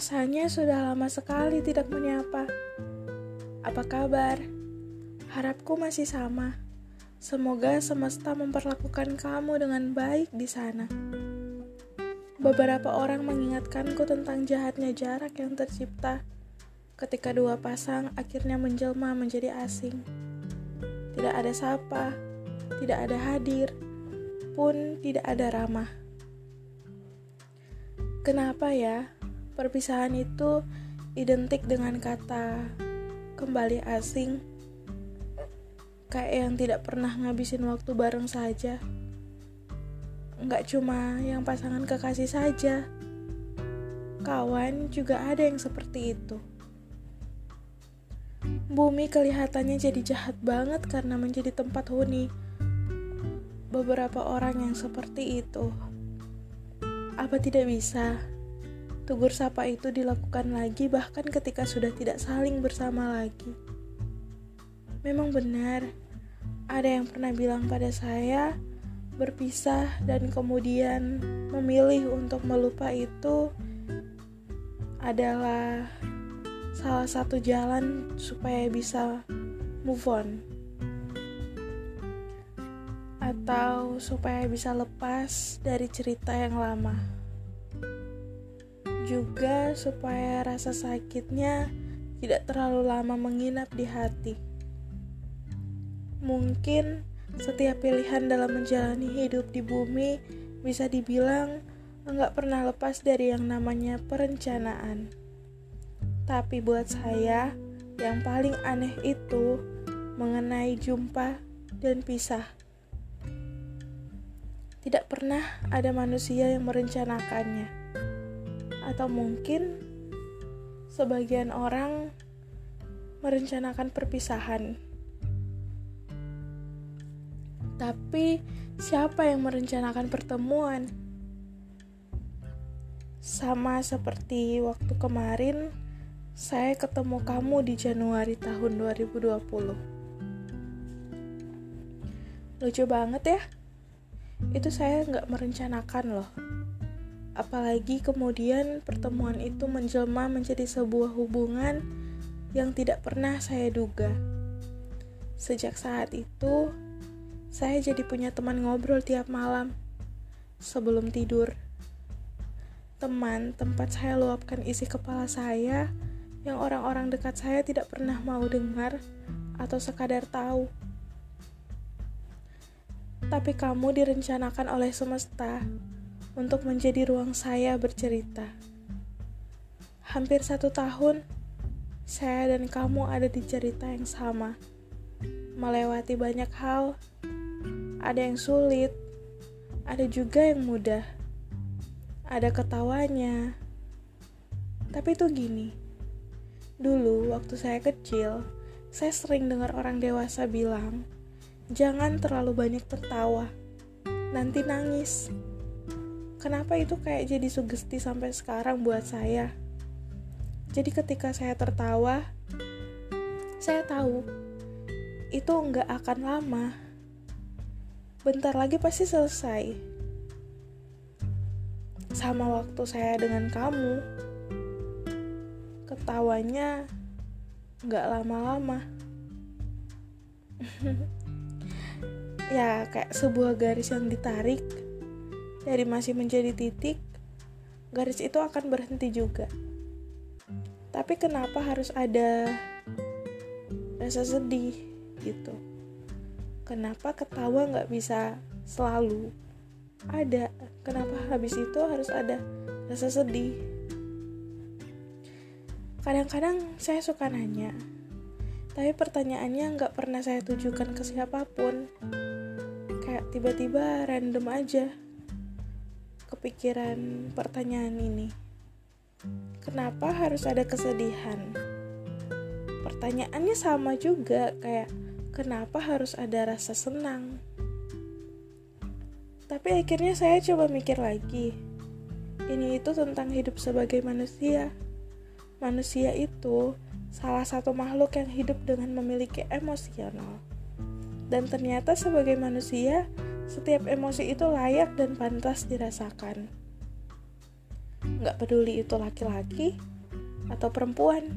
Rasanya sudah lama sekali tidak menyapa. Apa kabar? Harapku masih sama. Semoga semesta memperlakukan kamu dengan baik di sana. Beberapa orang mengingatkanku tentang jahatnya jarak yang tercipta ketika dua pasang akhirnya menjelma menjadi asing. Tidak ada sapa, tidak ada hadir, pun tidak ada ramah. Kenapa ya perpisahan itu identik dengan kata kembali asing? Kayak yang tidak pernah ngabisin waktu bareng saja. Nggak cuma yang pasangan kekasih saja. Kawan juga ada yang seperti itu. Bumi kelihatannya jadi jahat banget karena menjadi tempat huni beberapa orang yang seperti itu. Apa tidak bisa? Tugur sapa itu dilakukan lagi bahkan ketika sudah tidak saling bersama lagi. Memang benar, ada yang pernah bilang pada saya, berpisah dan kemudian memilih untuk melupa itu adalah salah satu jalan supaya bisa move on atau supaya bisa lepas dari cerita yang lama. Juga supaya rasa sakitnya tidak terlalu lama menginap di hati. Mungkin setiap pilihan dalam menjalani hidup di bumi bisa dibilang enggak pernah lepas dari yang namanya perencanaan. Tapi buat saya, yang paling aneh itu mengenai jumpa dan pisah. Tidak pernah ada manusia yang merencanakannya. Atau mungkin sebagian orang merencanakan perpisahan tapi siapa yang merencanakan pertemuan? Sama seperti waktu kemarin, saya ketemu kamu di Januari tahun 2020. Lucu banget ya? Itu saya nggak merencanakan loh. Apalagi kemudian pertemuan itu menjelma menjadi sebuah hubungan yang tidak pernah saya duga. Sejak saat itu, saya jadi punya teman ngobrol tiap malam sebelum tidur. Teman tempat saya luapkan isi kepala saya yang orang-orang dekat saya tidak pernah mau dengar atau sekadar tahu. Tapi kamu direncanakan oleh semesta untuk menjadi ruang saya bercerita. Hampir satu tahun, saya dan kamu ada di cerita yang sama, melewati banyak hal ada yang sulit, ada juga yang mudah. Ada ketawanya. Tapi itu gini. Dulu waktu saya kecil, saya sering dengar orang dewasa bilang, "Jangan terlalu banyak tertawa. Nanti nangis." Kenapa itu kayak jadi sugesti sampai sekarang buat saya? Jadi ketika saya tertawa, saya tahu itu nggak akan lama bentar lagi pasti selesai. Sama waktu saya dengan kamu, ketawanya nggak lama-lama. ya kayak sebuah garis yang ditarik dari masih menjadi titik, garis itu akan berhenti juga. Tapi kenapa harus ada rasa sedih gitu? kenapa ketawa nggak bisa selalu? Ada. Kenapa habis itu harus ada rasa sedih? Kadang-kadang saya suka nanya tapi pertanyaannya nggak pernah saya tujukan ke siapa pun. Kayak tiba-tiba random aja kepikiran pertanyaan ini kenapa harus ada kesedihan pertanyaannya sama juga kayak kenapa harus ada rasa senang? Tapi akhirnya saya coba mikir lagi. Ini itu tentang hidup sebagai manusia. Manusia itu salah satu makhluk yang hidup dengan memiliki emosional. Dan ternyata sebagai manusia, setiap emosi itu layak dan pantas dirasakan. Nggak peduli itu laki-laki atau perempuan.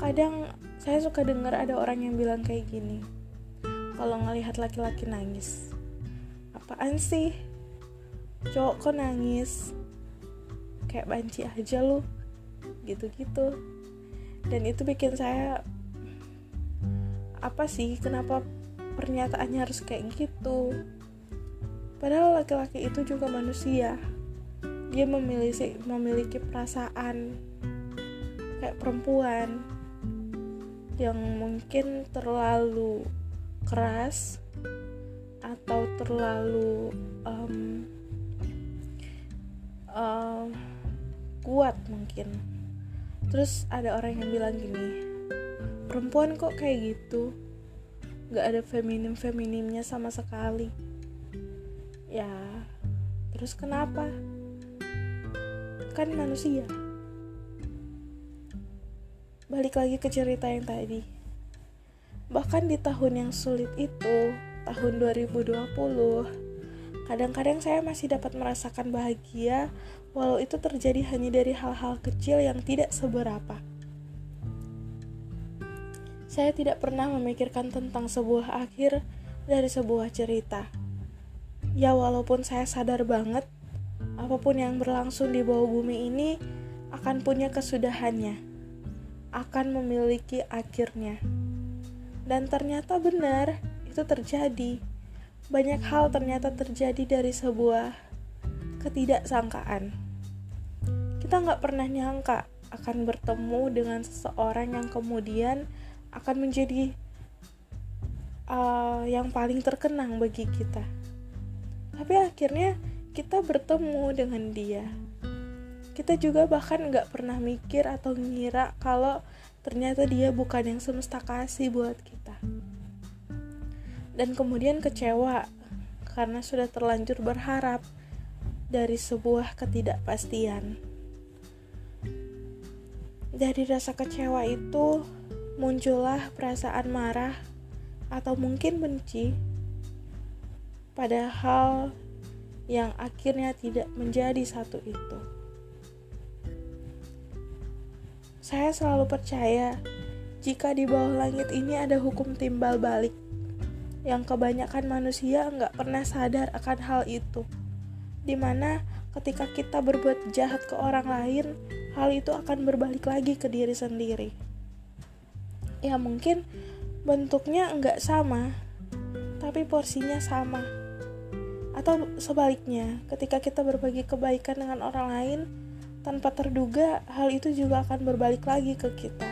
Kadang saya suka dengar ada orang yang bilang kayak gini. Kalau ngelihat laki-laki nangis. Apaan sih? Cowok kok nangis? Kayak banci aja lu. Gitu-gitu. Dan itu bikin saya apa sih kenapa pernyataannya harus kayak gitu? Padahal laki-laki itu juga manusia. Dia memiliki memiliki perasaan kayak perempuan yang mungkin terlalu keras atau terlalu um, uh, kuat mungkin. Terus ada orang yang bilang gini, perempuan kok kayak gitu, gak ada feminim feminimnya sama sekali. Ya terus kenapa? Kan manusia. Balik lagi ke cerita yang tadi. Bahkan di tahun yang sulit itu tahun 2020 kadang-kadang saya masih dapat merasakan bahagia walau itu terjadi hanya dari hal-hal kecil yang tidak seberapa saya tidak pernah memikirkan tentang sebuah akhir dari sebuah cerita ya walaupun saya sadar banget apa pun yang berlangsung di bawah bumi ini akan punya kesudahannya, akan memiliki akhirnya. Dan ternyata benar, itu terjadi. Banyak hal ternyata terjadi dari sebuah ketidaksangkaan. Kita nggak pernah nyangka akan bertemu dengan seseorang yang kemudian akan menjadi uh, yang paling terkenang bagi kita. Tapi akhirnya kita bertemu dengan dia. Kita juga bahkan nggak pernah mikir atau ngira kalau ternyata dia bukan yang semesta kasih buat kita. Dan kemudian kecewa karena sudah terlanjur berharap dari sebuah ketidakpastian. Dari rasa kecewa itu muncullah perasaan marah atau mungkin benci padahal yang akhirnya tidak menjadi satu itu. Saya selalu percaya jika di bawah langit ini ada hukum timbal balik yang kebanyakan manusia nggak pernah sadar akan hal itu. Di mana ketika kita berbuat jahat ke orang lain, hal itu akan berbalik lagi ke diri sendiri. Ya mungkin bentuknya nggak sama, tapi porsinya sama. Atau sebaliknya, ketika kita berbagi kebaikan dengan orang lain, tanpa terduga hal itu juga akan berbalik lagi ke kita.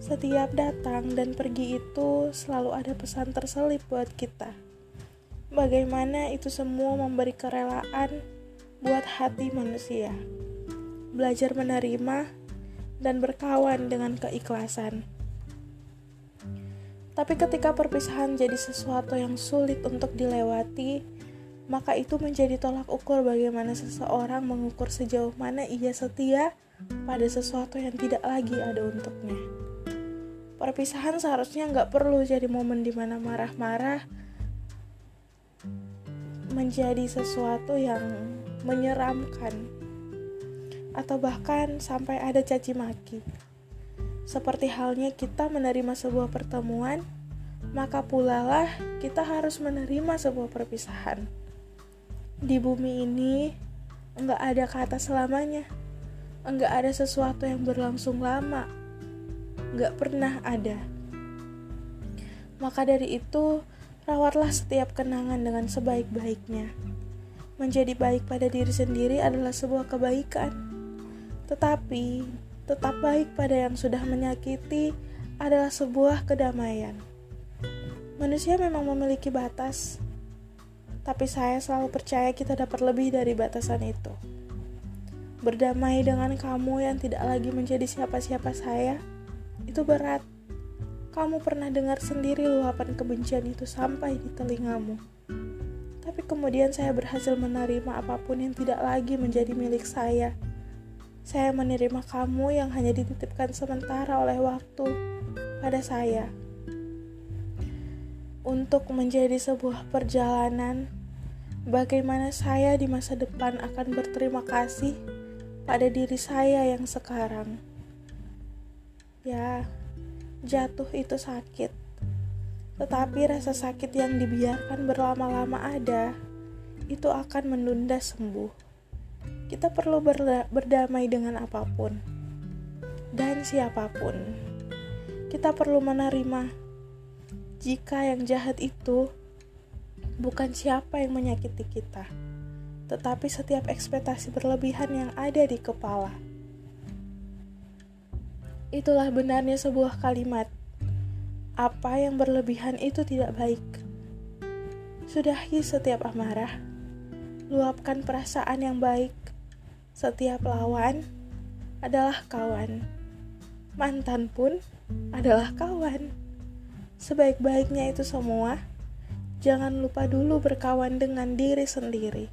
Setiap datang dan pergi itu selalu ada pesan terselip buat kita. Bagaimana itu semua memberi kerelaan buat hati manusia. Belajar menerima dan berkawan dengan keikhlasan. Tapi ketika perpisahan jadi sesuatu yang sulit untuk dilewati, maka itu menjadi tolak ukur bagaimana seseorang mengukur sejauh mana ia setia pada sesuatu yang tidak lagi ada untuknya. Perpisahan seharusnya nggak perlu jadi momen di mana marah-marah menjadi sesuatu yang menyeramkan atau bahkan sampai ada caci maki. Seperti halnya kita menerima sebuah pertemuan, maka pula lah kita harus menerima sebuah perpisahan di bumi ini enggak ada kata selamanya. Enggak ada sesuatu yang berlangsung lama. Enggak pernah ada. Maka dari itu, rawatlah setiap kenangan dengan sebaik-baiknya. Menjadi baik pada diri sendiri adalah sebuah kebaikan. Tetapi, tetap baik pada yang sudah menyakiti adalah sebuah kedamaian. Manusia memang memiliki batas, tapi saya selalu percaya kita dapat lebih dari batasan itu. Berdamai dengan kamu yang tidak lagi menjadi siapa-siapa saya, itu berat. Kamu pernah dengar sendiri luapan kebencian itu sampai di telingamu. Tapi kemudian saya berhasil menerima apa pun yang tidak lagi menjadi milik saya. Saya menerima kamu yang hanya dititipkan sementara oleh waktu pada saya untuk menjadi sebuah perjalanan bagaimana saya di masa depan akan berterima kasih pada diri saya yang sekarang. Ya, jatuh itu sakit. Tetapi rasa sakit yang dibiarkan berlama-lama ada, itu akan menunda sembuh. Kita perlu berda berdamai dengan apa pun dan siapa pun. Kita perlu menerima jika yang jahat itu bukan siapa yang menyakiti kita, tetapi setiap ekspektasi berlebihan yang ada di kepala. Itulah benarnya sebuah kalimat. Apa yang berlebihan itu tidak baik. Sudahi setiap amarah. Luapkan perasaan yang baik. Setiap lawan adalah kawan. Mantan pun adalah kawan. Sebaik-baiknya itu semua, jangan lupa dulu berkawan dengan diri sendiri.